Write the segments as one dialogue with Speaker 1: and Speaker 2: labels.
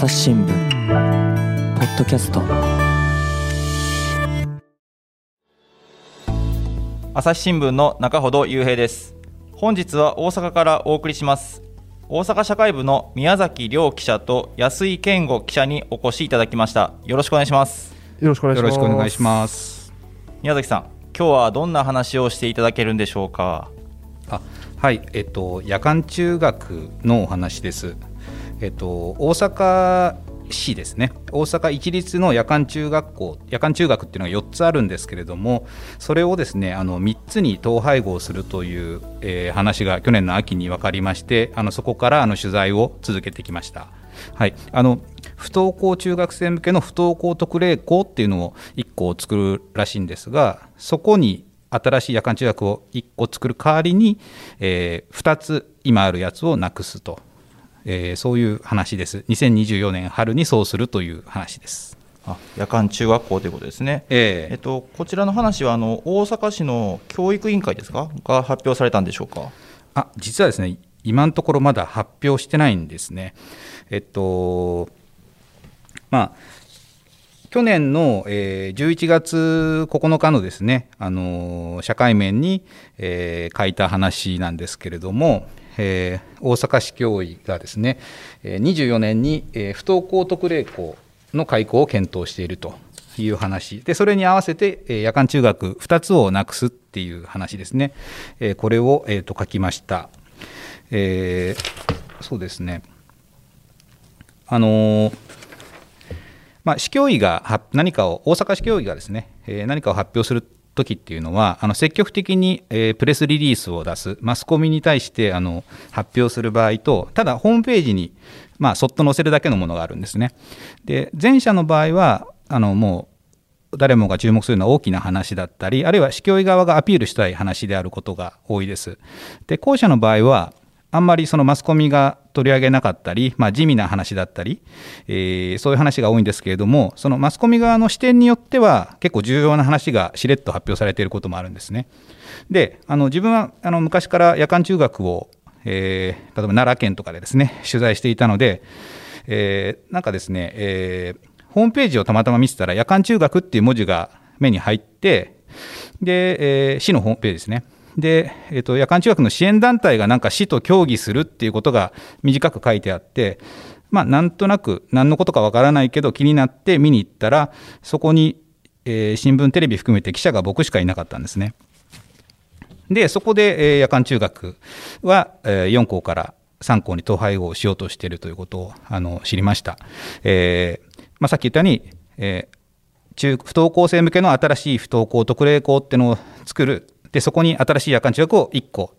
Speaker 1: 朝日新聞ポッドキャスト。
Speaker 2: 朝日新聞の中ほど雄平です。本日は大阪からお送りします。大阪社会部の宮崎亮記者と安井健吾記者にお越しいただきました。よろしくお願いします。
Speaker 3: よろしくお願いします。
Speaker 4: よろしくお願いします。
Speaker 2: 宮崎さん今日はどんな話をしていただけるんでしょうか？
Speaker 4: あはい、えっと、夜間中学のお話です。えっと、大阪市ですね。大阪一律の夜間中学校夜間中学っていうのが4つあるんですけれどもそれをですねあの3つに統廃合するという、えー話が去年の秋に分かりましてあのそこからあの取材を続けてきました。はい、あの不登校中学生向けの不登校特例校っていうのを1個作るらしいんですがそこに新しい夜間中学を1個作る代わりに、え2つ今あるやつをなくすと、えーそういう話です。2024年春にそうするという話です。
Speaker 2: あ夜間中学校ということですね。え
Speaker 4: え。
Speaker 2: っと、こちらの話はあの大阪市の教育委員会ですか？が発表されたんでしょうか？
Speaker 4: あ実はですね今のところまだ発表してないんですね。えっとまあ去年の、えー11月9日のですね、あのー社会面に、えー書いた話なんですけれども、えー大阪市教委がですね、えー24年に、えー不登校特例校の開校を検討しているという話。でそれに合わせて、えー夜間中学2つをなくすっていう話ですね、えーこれを、えーと書きました、えーそうですね。あのーまあ、市教委がは何かを大阪市教委がですね、え何かを発表する時っていうのはあの積極的に、えープレスリリースを出すマスコミに対してあの発表する場合とただホームページに、まあ、そっと載せるだけのものがあるんですね。で前者の場合はあのもう誰もが注目するのは大きな話だったりあるいは市教委側がアピールしたい話であることが多いです。で後者の場合はあんまりそのマスコミが取り上げなかったり、まあ、地味な話だったり、えーそういう話が多いんですけれども、そのマスコミ側の視点によっては、結構重要な話がしれっと発表されていることもあるんですね。で、あの自分はあの昔から夜間中学を、えー例えば奈良県とかでですね、取材していたので、えーなんかですね、えーホームページをたまたま見てたら、夜間中学っていう文字が目に入って、で、えー市のホームページですね。で、えーと夜間中学の支援団体がなんか市と協議するっていうことが短く書いてあって、まあ、なんとなく何のことかわからないけど気になって見に行ったらそこに、えー新聞テレビ含めて記者が僕しかいなかったんですね。でそこで、えー夜間中学は、え4校から3校に統廃合しようとしているということをあの知りました。えーまあ、さっき言ったように、えー中不登校生向けの新しい不登校特例校っていうのを作るでそこに新しい夜間中学を1個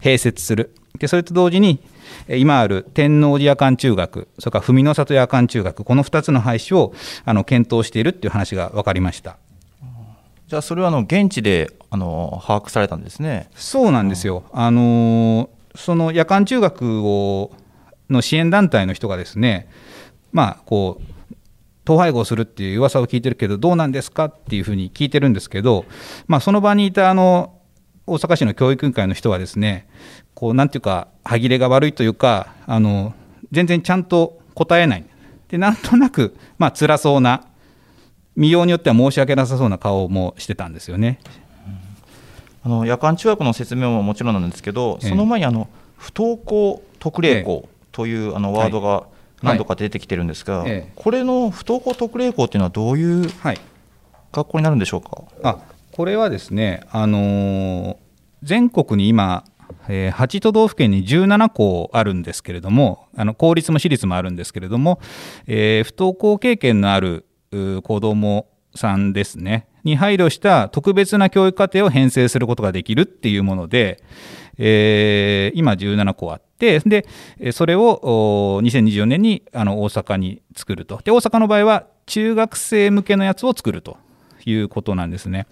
Speaker 4: 併設する。でそれと同時にえー今ある天王寺夜間中学それから文の里夜間中学この2つの廃止をあの検討しているっていう話が分かりました。
Speaker 2: じゃあそれはあの現地であの把握されたんですね。
Speaker 4: そうなんですよ、あのーその夜間中学をの支援団体の人がですねまあこう統廃合するっていう噂を聞いてるけどどうなんですかっていうふうに聞いてるんですけど、まあ、その場にいたあの大阪市の教育委員会の人はですねこうなんていうか歯切れが悪いというかあの全然ちゃんと答えない。でなんとなくまあ辛そうな見ようによっては申し訳なさそうな顔もしてたんですよね。
Speaker 2: あの夜間中学の説明ももちろんなんですけど、
Speaker 4: ええ。
Speaker 2: その前にあの不登校特例校というあのワードが何度か出てきてるんですが、
Speaker 4: ええ。
Speaker 2: これの不登校特例校っていうのはどういう
Speaker 4: はい。
Speaker 2: 学校になるんでしょうか？
Speaker 4: あこれはですね、あのー全国に今、えー8都道府県に17校あるんですけれども、あの公立も私立もあるんですけれども、えー不登校経験のあるう子どもさんですね、に配慮した特別な教育課程を編成することができるっていうもので、えー今17校あって、で、それを2024年にあの大阪に作ると。で、大阪の場合は中学生向けのやつを作るということなんですね。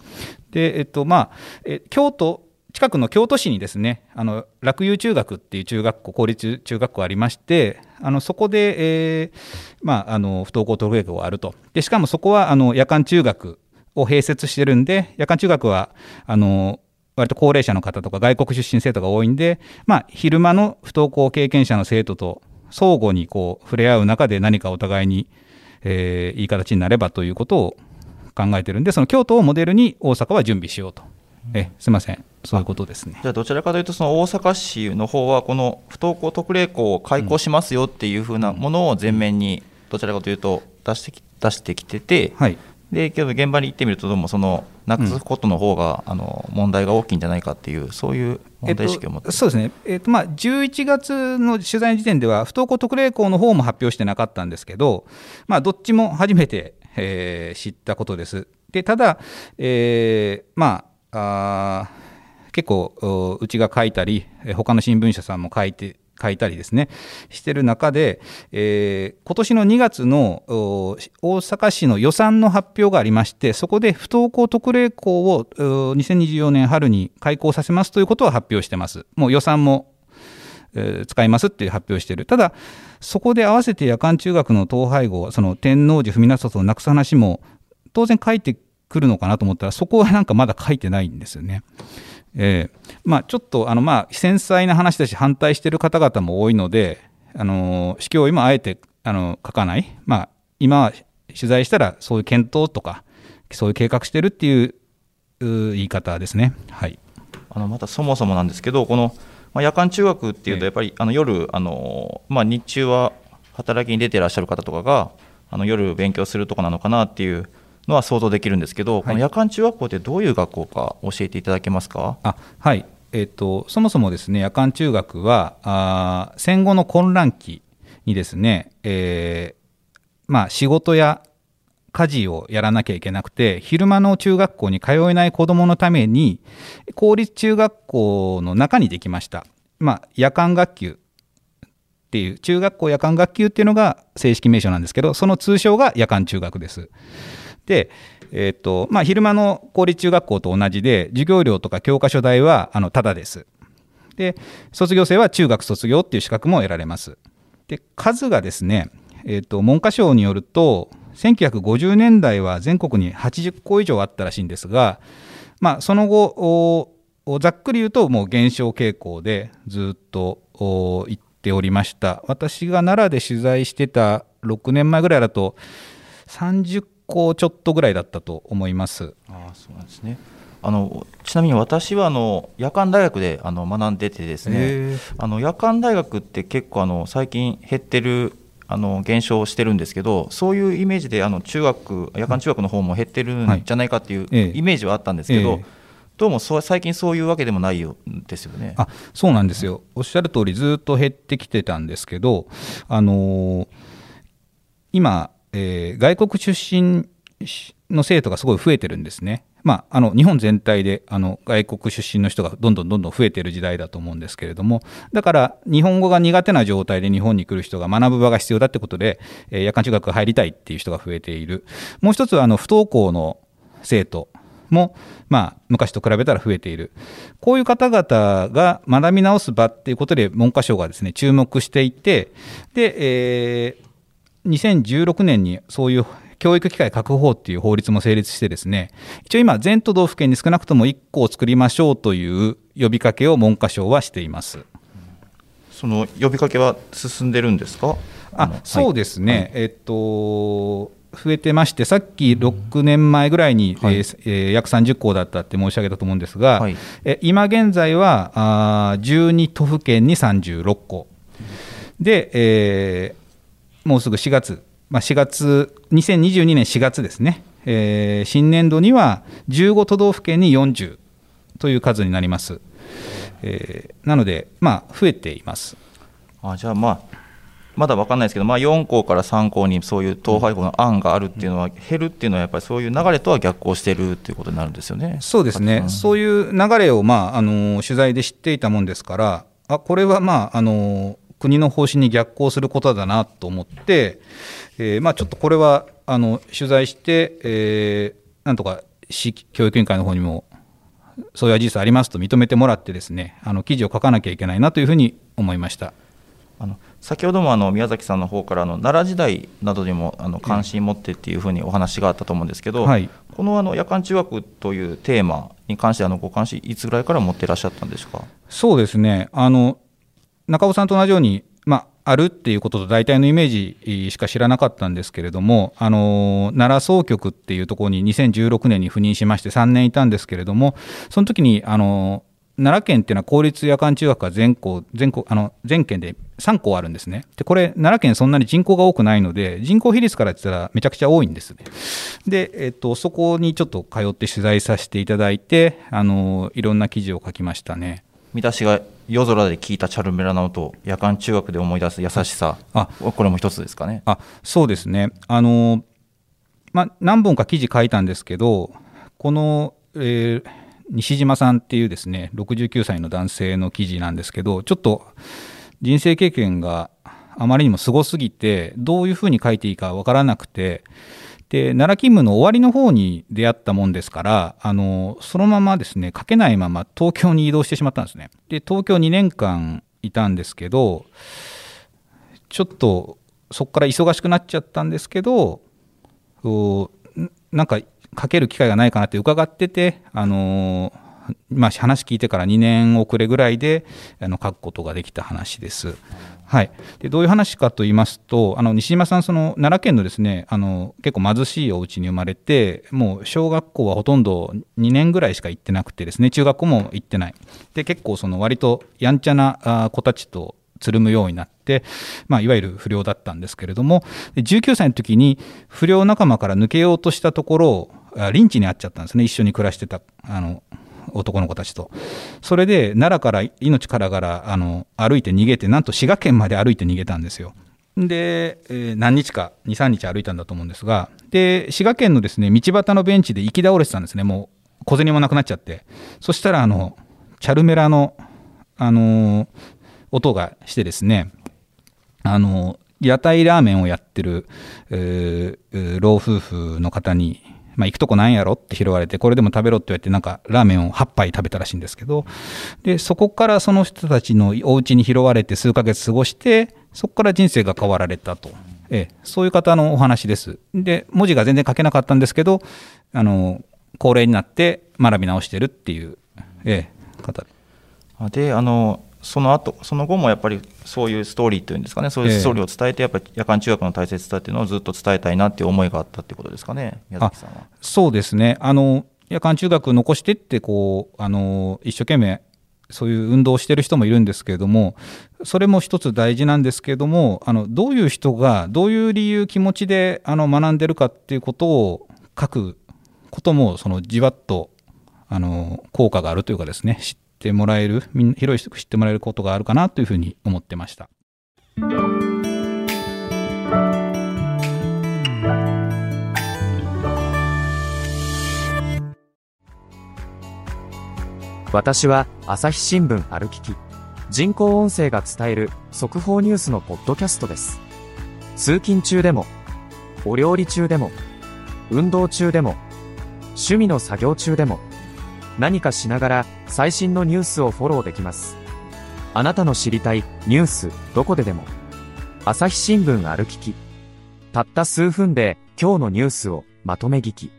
Speaker 4: で、えっと、まあ、え京都、近くの京都市にですね、あの楽友中学っていう中学校、公立中学校ありまして、あのそこで、えーまあ、あの不登校特例校があると。で、しかもそこはあの夜間中学を併設してるんで、夜間中学は、あの割と高齢者の方とか外国出身生徒が多いんで、まあ、昼間の不登校経験者の生徒と相互にこう触れ合う中で何かお互いに、えーいい形になればということを考えてるんでその京都をモデルに大阪は準備しようと、えすいません。そういうことですね。
Speaker 2: じゃあどちらかというとその大阪市の方はこの不登校特例校を開校しますよっていうふうなものを前面にどちらかというと出してき出してきてて、
Speaker 4: はい
Speaker 2: でけど現場に行ってみるとどうもそのなくすことの方が、あの問題が大きいんじゃないかっていうそういう問題意識を持って、
Speaker 4: えっと、そうですね、えっとまあ、11月の取材の時点では、不登校特例校の方も発表してなかったんですけど、まあ、どっちも初めて、えー知ったことです。でただ、えーまあ、あー結構おうちが書いたり、えー他の新聞社さんも書いて書いたりですねしてる中で、えー今年の2月の大阪市の予算の発表がありましてそこで不登校特例校を2024年春に開校させますということを発表してますもう予算もえー使いますって発表している、ただ、そこで合わせて夜間中学の統廃合、その天王寺、文名里をなくす話も当然書いてくるのかなと思ったら、そこはなんかまだ書いてないんですよね。えーまあ、ちょっとあの、まあ、繊細な話だし、反対している方々も多いので、あの市教委もあえてあの書かない、まあ、今は取材したら、そういう検討とか、そういう計画してるっていうう言い方ですね。はい。
Speaker 2: あのまたそもそもなんですけどこの、まあ、夜間中学っていうとやっぱりあの夜あの、まあ、日中は働きに出てらっしゃる方とかがあの夜勉強するとこなのかなっていうのは想像できるんですけど、この夜間中学校ってどういう学校か教えていただけますか？
Speaker 4: あはい、えっとそもそもですね夜間中学はあー戦後の混乱期にですね、えーまあ、仕事や家事をやらなきゃいけなくて昼間の中学校に通えない子どものために公立中学校の中にできました、まあ、夜間学級っていう中学校夜間学級っていうのが正式名称なんですけどその通称が夜間中学です。で、えーとまあ、昼間の公立中学校と同じで授業料とか教科書代はあのタダです。で卒業生は中学卒業っていう資格も得られます。で数がですね、えー、と文科省によると1950年代は全国に80校以上あったらしいんですが、まあ、その後ざっくり言うともう減少傾向でずっとお言っておりました私が奈良で取材してた6年前ぐらいだと30校ちょっとぐらいだったと思います。
Speaker 2: ああそうなんですね。あのちなみに私はあの夜間大学であの学んでてですねあの夜間大学って結構あの最近減ってるあの減少してるんですけどそういうイメージであの中学夜間中学の方も減ってるんじゃないかっていう
Speaker 4: ええ。
Speaker 2: イメージはあったんですけど、
Speaker 4: ええ。
Speaker 2: どうもそう最近そういうわけでもないようですよね。
Speaker 4: あそうなんですよ、おっしゃる通り、ずっと減ってきてたんですけど、あのー今、えー外国出身の生徒がすごい増えてるんですね。まあ、あの日本全体であの外国出身の人がどんどんどんどん増えてる時代だと思うんですけれども。だから日本語が苦手な状態で日本に来る人が学ぶ場が必要だってことで、えー夜間中学入りたいっていう人が増えている。もう一つはあの不登校の生徒も、まあ、昔と比べたら増えている。こういう方々が学び直す場っていうことで文科省がですね注目していてで、えー2016年にそういう教育機会確保法っていう法律も成立してですね一応今全都道府県に少なくとも1校を作りましょうという呼びかけを文科省はしています。
Speaker 2: その呼びかけは進んでるんですか？
Speaker 4: あ
Speaker 2: の
Speaker 4: そうですね、えっと増えてまして、さっき6年前ぐらいに、
Speaker 2: はい。
Speaker 4: えーえー約30校だったって申し上げたと思うんですが、
Speaker 2: はい。
Speaker 4: え今現在はあー12都府県に36校。で、えーもうすぐ4月、まあ、4月、2022年4月ですね、えー新年度には15都道府県に40という数になります。えーなので、まあ、増えています。
Speaker 2: あじゃあまあまだ分かんないですけど、まあ、4校から3校にそういう統廃合の案があるっていうのは、減るっていうのはやっぱりそういう流れとは逆行してるっていうことになるんですよね。
Speaker 4: そうですね、
Speaker 2: ん
Speaker 4: そういう流れを、まあ、あの取材で知っていたもんですから、あこれは、まあ、あの国の方針に逆行することだなと思って、えーまあ、ちょっとこれはあの取材して、えーなんとか市教育委員会の方にも、そういう事実ありますと認めてもらってですね、あの記事を書かなきゃいけないなというふうに思いました。
Speaker 2: あの先ほどもあの宮崎さんの方からあの奈良時代などにもあの関心持ってっていうふうにお話があったと思うんですけど、
Speaker 4: はい
Speaker 2: このあの夜間中学というテーマに関してあのご関心いつぐらいから持っていらっしゃったんですか？
Speaker 4: そうですねあの中尾さんと同じように、まあるっていうことと大体のイメージしか知らなかったんですけれども、あの奈良総局っていうところに2016年に赴任しまして3年いたんですけれども、その時にあの奈良県っていうのは公立夜間中学が全校全校あの全県で3校あるんですね。で、これ、奈良県そんなに人口が多くないので、人口比率から言ったらめちゃくちゃ多いんですね。で、えっと、そこにちょっと通って取材させていただいて、あのいろんな記事を書きましたね。
Speaker 2: 見出しが夜空で聞いたチャルメラの音夜間中学で思い出す優しさ。あこれも一つですかね。
Speaker 4: あそうですね。あの、ま、何本か記事書いたんですけどこの、えー、西島さんっていうですね69歳の男性の記事なんですけどちょっと人生経験があまりにもすごすぎてどういうふうに書いていいかわからなくてで奈良勤務の終わりの方に出会ったもんですからあのそのままですね書けないまま東京に移動してしまったんですね。で東京2年間いたんですけどちょっとそこから忙しくなっちゃったんですけどなんか書ける機会がないかなって伺っててあのまあ、話聞いてから2年遅れぐらいであの書くことができた話です。はい、でどういう話かと言いますとあの西島さんその奈良県のですねあの結構貧しいお家に生まれてもう小学校はほとんど2年ぐらいしか行ってなくてですね中学校も行ってない。で結構その割とやんちゃな子たちとつるむようになって、まあ、いわゆる不良だったんですけれども19歳の時に不良仲間から抜けようとしたところリンチに遭っちゃったんですね。一緒に暮らしてたあの男の子たちと。それで奈良から命からがらあの歩いて逃げてなんと滋賀県まで歩いて逃げたんですよ。で、えー、何日か23日歩いたんだと思うんですがで滋賀県のですね道端のベンチで行き倒れてたんですねもう小銭もなくなっちゃってそしたらあのチャルメラの、あのー、音がしてですねあの屋台ラーメンをやってる、えー、老夫婦の方にまあ、行くとこなんやろって拾われて、これでも食べろって言われて、なんかラーメンを8杯食べたらしいんですけど、で、そこからその人たちのお家に拾われて数ヶ月過ごして、そこから人生が変わられたと。ええ、そういう方のお話です。で、文字が全然書けなかったんですけど、あの、高齢になって学び直してるっていう、ええ、方
Speaker 2: で。あの、その後その後もやっぱりそういうストーリーというんですかねそういうストーリーを伝えてやっぱり夜間中学の大切さっていうのをずっと伝えたいなっていう思いがあったっていうことですかね矢崎さんは。
Speaker 4: そうですねあの夜間中学残してってこうあの一生懸命そういう運動をしてる人もいるんですけれどもそれも一つ大事なんですけれどもあのどういう人がどういう理由気持ちであの学んでるかっていうことを書くこともそのじわっとあの効果があるというかですね知ってもらえる広い人知ってもらえることがあるかなというふうに思ってました。
Speaker 1: 私は朝日新聞歩きき人工音声が伝える速報ニュースのポッドキャストです通勤中でもお料理中でも運動中でも趣味の作業中でも何かしながら最新のニュースをフォローできます。あなたの知りたいニュースどこででも。朝日新聞歩きき。たった数分で今日のニュースをまとめ聞き。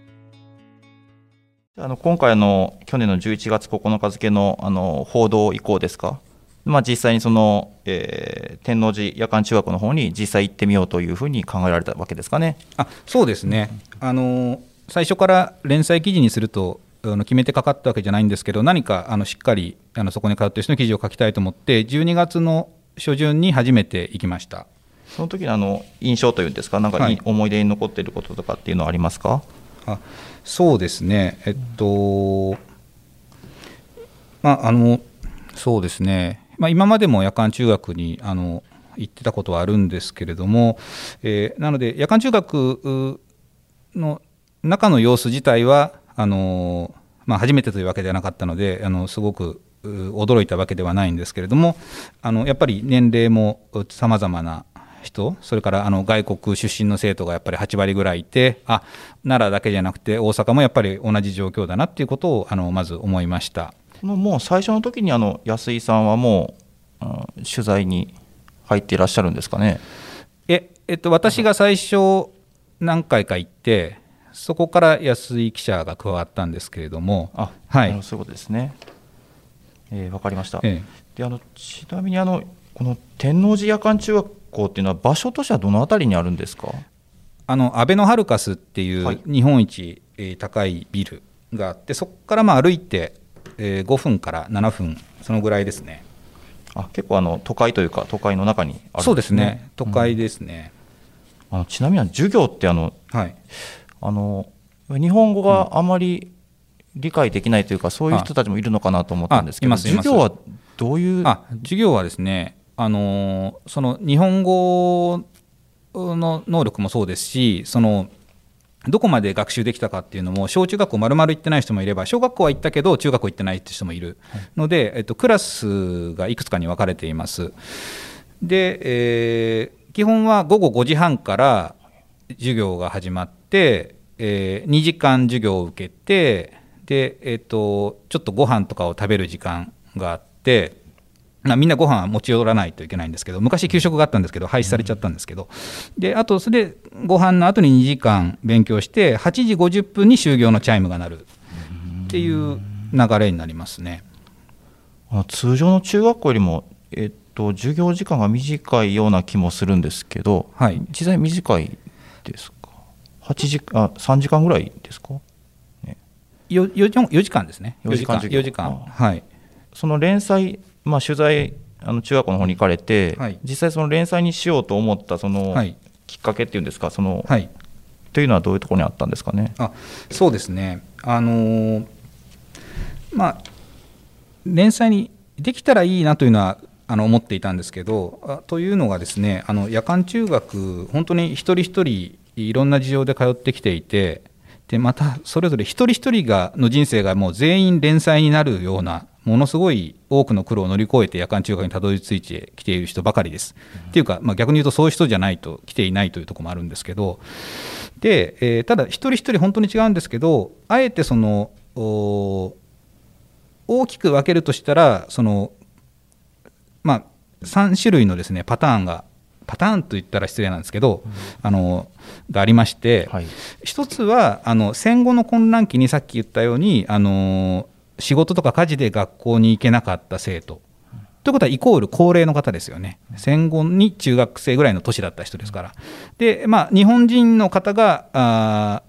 Speaker 2: あの今回の去年の11月9日付のあの報道以降ですか、まあ、実際にその、えー、天王寺夜間中学の方に実際行ってみようというふうに考えられたわけですかね。
Speaker 4: あそうですね、あの最初から連載記事にするとあの決めてかかったわけじゃないんですけど、何かあのしっかりあのそこに通ってる人の記事を書きたいと思って、12月の初旬に初めて行きました。
Speaker 2: その時のあの印象というんですか、なんか、はい、思い出に残っていることとかっていうのはありますか？
Speaker 4: あそうですね、えっと、まあ、あのそうですね、まあ、今までも夜間中学にあの行ってたことはあるんですけれども、えー、なので、夜間中学の中の様子自体は、あのまあ、初めてというわけではなかったのであのすごく驚いたわけではないんですけれどもあのやっぱり年齢もさまざまな人それからあの外国出身の生徒がやっぱり8割ぐらいいてあ奈良だけじゃなくて大阪もやっぱり同じ状況だなっていうことをあのまず思いました。
Speaker 2: もう最初の時にあの安井さんはもう、うん、取材に入っていらっしゃるんですかね？
Speaker 4: え、えっと、私が最初何回か行ってそこから安井記者が加わったんですけれども、
Speaker 2: あはい、そういうことですね。えー、分かりました。ええ、であのちなみにあのこの天王寺夜間中学校っていうのは場所としてはどの辺りにあるんですか？
Speaker 4: あのアベノハルカスってい
Speaker 2: はい。う
Speaker 4: 日本一、えー高いビルがあってそこからまあ歩いて、えー5分から7分そのぐらいですね。
Speaker 2: あ結構あの都会というか都会の中にあるんです、ね、
Speaker 4: そうですね。都会ですね、
Speaker 2: あのちなみに授業ってあの
Speaker 4: はい
Speaker 2: あの日本語があまり理解できないというか、そういう人たちもいるのかなと思ったんですけど、授業はどういう？
Speaker 4: あ授業はですね、あのーその日本語の能力もそうですしそのどこまで学習できたかっていうのも小中学校まるまる行ってない人もいれば小学校は行ったけど中学校行ってないって人もいる。ので、えっと、クラスがいくつかに分かれています。で、えー基本は午後5時半から授業が始まって、えー2時間授業を受けてで、えー、とちょっとご飯とかを食べる時間があって、まあ、みんなご飯は持ち寄らないといけないんですけど昔給食があったんですけど廃止されちゃったんですけど。であとそれでご飯の後に2時間勉強して8時50分に終業のチャイムが鳴る。っていう流れになりますね。
Speaker 2: 通常の中学校よりも、えっと、授業時間が短いような気もするんですけど、
Speaker 4: はい。
Speaker 2: 実際短いですか？8時あ3時間ぐらいですか？
Speaker 4: よ 4, 時4時間ですね。
Speaker 2: 4時間授業
Speaker 4: 4時間。
Speaker 2: あ
Speaker 4: はい。
Speaker 2: その連載、まあ、取材あの中学校の方に行かれて、
Speaker 4: はい
Speaker 2: 実際その連載にしようと思ったその
Speaker 4: はい
Speaker 2: きっかけっていうんですか？その、
Speaker 4: はい。
Speaker 2: というのはどういうところにあったんですかね？
Speaker 4: あそうですね。あのーまあ連載にできたらいいなというのはあの思っていたんですけど、あというのがですね、あの夜間中学本当に一人一人いろんな事情で通ってきていて。でまたそれぞれ一人一人がの人生がもう全員連載になるようなものすごい多くの苦労を乗り越えて夜間中学にたどり着いてきている人ばかりです。っていうか、まあ、逆に言うとそういう人じゃないと来ていないというところもあるんですけどで、えーただ一人一人本当に違うんですけどあえてそのお大きく分けるとしたらその、まあ、3種類のですねパターンがパターンと言ったら失礼なんですけど、あのがありまして、
Speaker 2: はい。
Speaker 4: 一つはあの戦後の混乱期にさっき言ったようにあの仕事とか家事で学校に行けなかった生徒。ということはイコール高齢の方ですよね、戦後に中学生ぐらいの年だった人ですから、でまあ、日本人の方が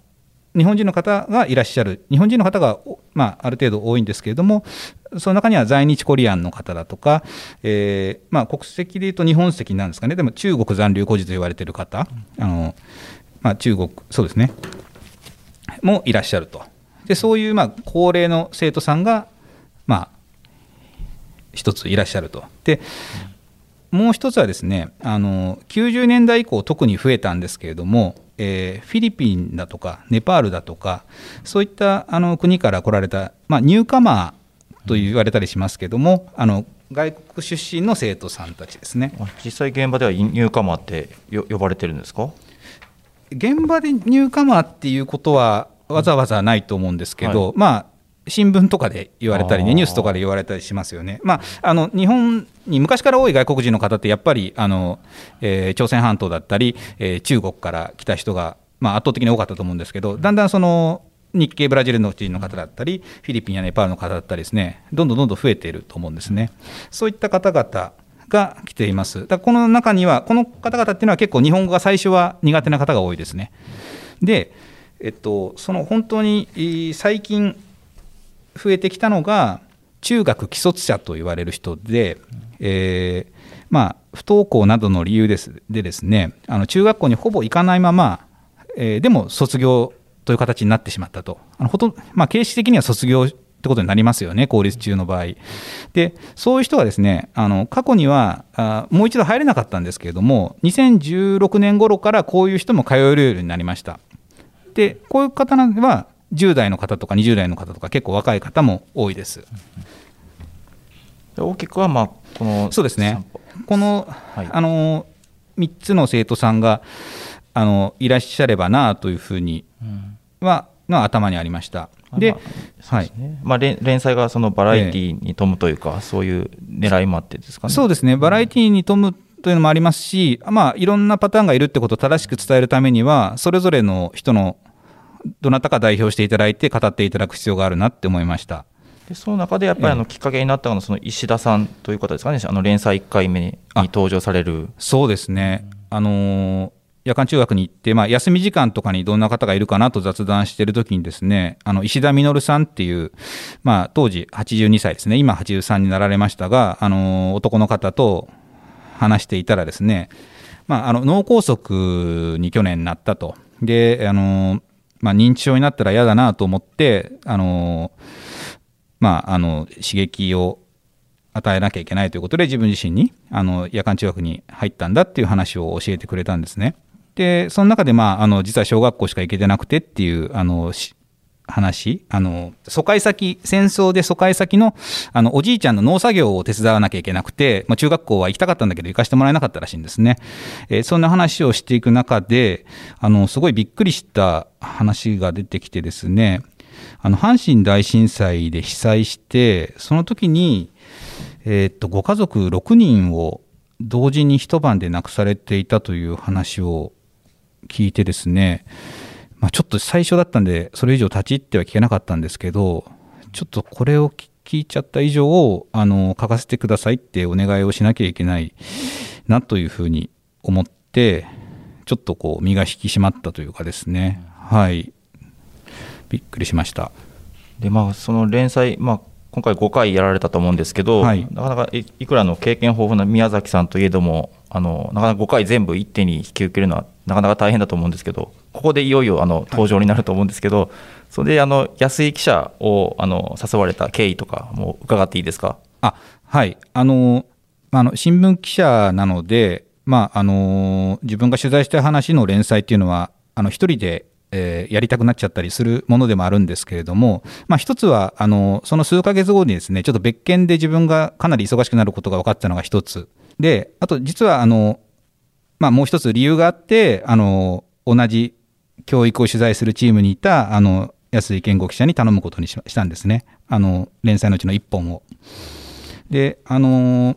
Speaker 4: 日本人の方がいらっしゃる、日本人の方が、まあ、ある程度多いんですけれども、その中には在日コリアンの方だとか、えーまあ、国籍でいうと日本籍なんですかね、でも中国残留孤児と言われている方、あのまあ、中国、そうですね、もいらっしゃると。でそういうまあ高齢の生徒さんが、まあ、一ついらっしゃると。でもう一つはですねあの90年代以降特に増えたんですけれども、えーフィリピンだとかネパールだとかそういったあの国から来られた、まあ、ニューカマーと言われたりしますけどもあの外国出身の生徒さんたちですね。
Speaker 2: あ実際現場ではニューカマーってよ呼ばれてるんですか？
Speaker 4: 現場でニューカマーっていうことはわざわざないと思うんですけど、
Speaker 2: は
Speaker 4: まあ新聞とかで言われたりねニュースとかで言われたりしますよね。まああの日本に昔から多い外国人の方ってやっぱりあの、えー朝鮮半島だったり、えー中国から来た人がまあ圧倒的に多かったと思うんですけど、だんだんその日系ブラジルの人の方だったり、フィリピンやネパールの方だったりですね、どんどんどんどん増えていると思うんですね。そういった方々が来ています。だこの中には、この方々っていうのは結構日本語が最初は苦手な方が多いですね。で、えっと、その本当にえー最近増えてきたのが、中学既卒者と言われる人で、えーまあ、不登校などの理由ですでですね、あの中学校にほぼ行かないまま、えーでも卒業という形になってしまったと。あのほとまあ、形式的には卒業ってことになりますよね、公立中の場合。で、そういう人はですね、あの過去にはあもう一度入れなかったんですけれども、2016年頃からこういう人も通えるようになりました。で、こういう方は、10代の方とか20代の方とか、結構若い方も多いです。
Speaker 2: で大きくはまあこの
Speaker 4: そうですね、この、
Speaker 2: はい。
Speaker 4: あの3つの生徒さんがあのいらっしゃればなというふうに
Speaker 2: うん。
Speaker 4: はの頭にありました。で、
Speaker 2: まあ
Speaker 4: はい、
Speaker 2: ねまあ、連連載がそのバラエティに富むというか、そういう狙いもあってですかね。
Speaker 4: そうですね、バラエティに富むというのもありますし、まあ、いろんなパターンがいるってことを正しく伝えるためには、それぞれの人のどなたか代表していただいて、語っていただく必要があるなって思いました。
Speaker 2: でその中でやっぱりあのきっかけになったのはその石田さんという方ですかね、あの連載1回目に登場される。
Speaker 4: そうですね、あのー夜間中学に行って、まあ、休み時間とかにどんな方がいるかなと雑談してるときにですね、あの、石田稔さんっていう、まあ、当時82歳ですね、今83になられましたが、あの、男の方と話していたらですね、まあ、あの、脳梗塞に去年なったと。で、あの、まあ、認知症になったら嫌だなと思って、あの、まあ、あの、刺激を与えなきゃいけないということで自分自身にあの夜間中学に入ったんだっていう話を教えてくれたんですね。で、その中で、まあ、あの、実は小学校しか行けてなくてっていう、あの、話、あの、疎開先、戦争で疎開先の、あの、おじいちゃんの農作業を手伝わなきゃいけなくて、まあ、中学校は行きたかったんだけど、行かせてもらえなかったらしいんですね。えー、そんな話をしていく中で、あの、すごいびっくりした話が出てきてですね、あの、阪神大震災で被災して、その時に、えー、っと、ご家族6人を同時に一晩で亡くされていたという話を聞いてですね、まあ、ちょっと最初だったんでそれ以上立ち入っては聞けなかったんですけどちょっとこれを聞いちゃった以上あの書かせてくださいってお願いをしなきゃいけないなというふうに思ってちょっとこう身が引き締まったというかですね。はい。びっくりしました。
Speaker 2: でまあその連載、まあ、今回5回やられたと思うんですけど、はい、なかなかいくらの経験豊富な宮崎さんといえどもあのなかなか5回全部一手に引き受けるのはなかなか大変だと思うんですけどここでいよいよあの登場になると思うんですけど、はい、それであの安井記者をあの誘われた経緯とかも伺っていいですか？
Speaker 4: あはい。あのあの新聞記者なので、まあ、あの自分が取材した話の連載っていうのはあの一人でえー、やりたくなっちゃったりするものでもあるんですけれども、まあ、一つはあのその数ヶ月後にですねちょっと別件で自分がかなり忙しくなることが分かったのが一つ。であと実はあの、まあ、もう一つ理由があってあの同じ教育を取材するチームにいたあの安井健吾記者に頼むことにしたんですね。あの連載のうちの1本を。であの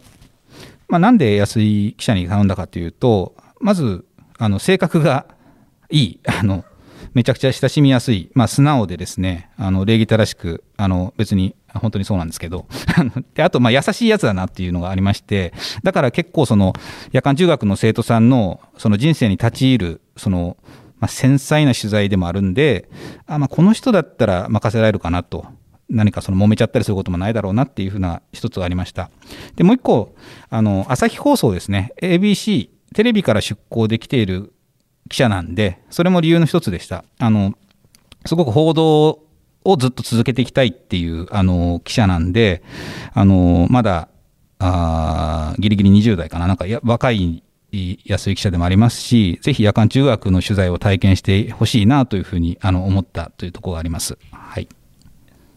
Speaker 4: まあ、なんで安井記者に頼んだかというとまずあの性格がいい。あのめちゃくちゃ親しみやすい、まあ、素直でですね、あの礼儀正しく、あの別に本当にそうなんですけど、であと、ま、優しいやつだなっていうのがありまして、だから結構、その夜間中学の生徒さんのその人生に立ち入る、その、まあ、繊細な取材でもあるんで、あまあ、この人だったら任せられるかなと。何かその揉めちゃったりすることもないだろうなっていうふうな一つがありました。で、もう一個、あの、朝日放送ですね、ABC、テレビから出向できている記者なんで、それも理由の一つでした。あの、すごく報道をずっと続けていきたいっていうあの記者なんで、あのまだあギリギリ20代かな、なんか若い安い記者でもありますし、ぜひ夜間中学の取材を体験してほしいなというふうにあの思ったというところがあります。はい。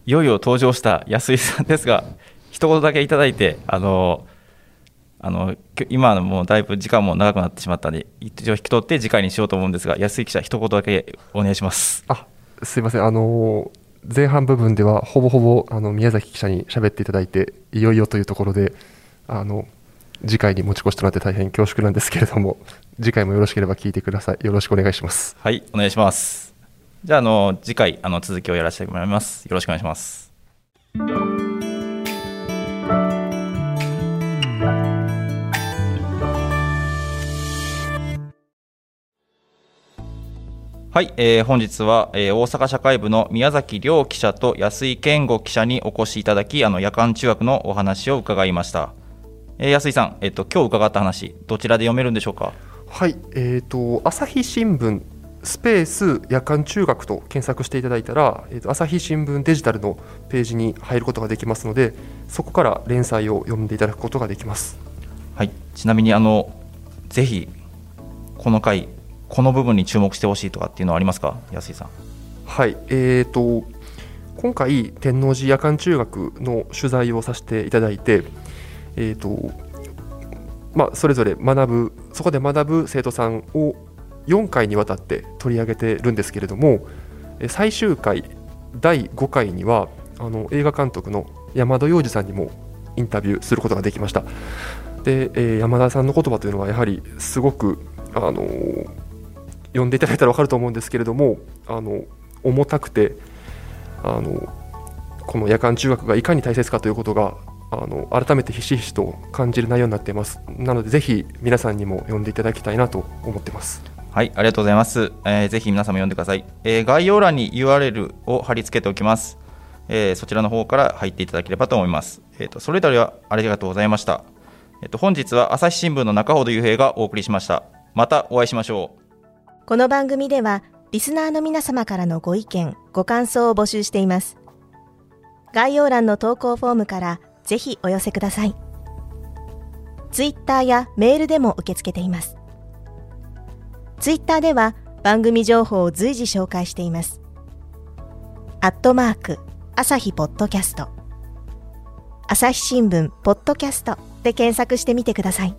Speaker 2: いよいよ登場した安井さんですが、一言だけいただいて、あのあの今のもうだいぶ時間も長くなってしまったので一応引き取って次回にしようと思うんですが安井記者一言だけお願いします。
Speaker 3: あすいません。あの前半部分ではほぼほぼあの宮崎記者に喋っていただいていよいよというところであの次回に持ち越しとなって大変恐縮なんですけれども次回もよろしければ聞いてください。よろしくお願いします。
Speaker 2: はいお願いします。じゃああの次回あの続きをやらせてもらいます。よろしくお願いしますはい、えー、本日は、えー、大阪社会部の宮崎亮記者と安井健吾記者にお越しいただき、あの夜間中学のお話を伺いました。えー、安井さん、えっ、ー、と今日伺った話、どちらで読めるんでしょうか？
Speaker 3: はい、えっ、ー、と朝日新聞スペース夜間中学と検索していただいたら、えーと、朝日新聞デジタルのページに入ることができますので、そこから連載を読んでいただくことができます。
Speaker 2: はい、ちなみにあのぜひこの回この部分に注目してほしいとかっていうのはありますか？安井さん。
Speaker 3: はい。えーと、今回天王寺夜間中学の取材をさせていただいてえーとまあ、それぞれ学ぶそこで学ぶ生徒さんを4回にわたって取り上げてるんですけれども最終回第5回にはあの映画監督の山田洋次さんにもインタビューすることができました。で、えー、山田さんの言葉というのはやはりすごくあの読んでいただいたら分かると思うんですけれどもあの重たくてあのこの夜間中学がいかに大切かということがあの改めてひしひしと感じる内容になっていますなのでぜひ皆さんにも読んでいただきたいなと思ってます
Speaker 2: はい、ありがとうございます。えーぜひ皆さんも読んでください。えー概要欄に URL を貼り付けておきます。えーそちらの方から入っていただければと思います。えーとそれではありがとうございました。えっ、と本日は朝日新聞の中ほど雄平がお送りしました。またお会いしましょう。
Speaker 5: この番組ではリスナーの皆様からのご意見、ご感想を募集しています。概要欄の投稿フォームからぜひお寄せください。ツイッターやメールでも受け付けています。ツイッターでは番組情報を随時紹介しています。アットマーク、朝日ポッドキャスト。朝日新聞ポッドキャストで検索してみてください。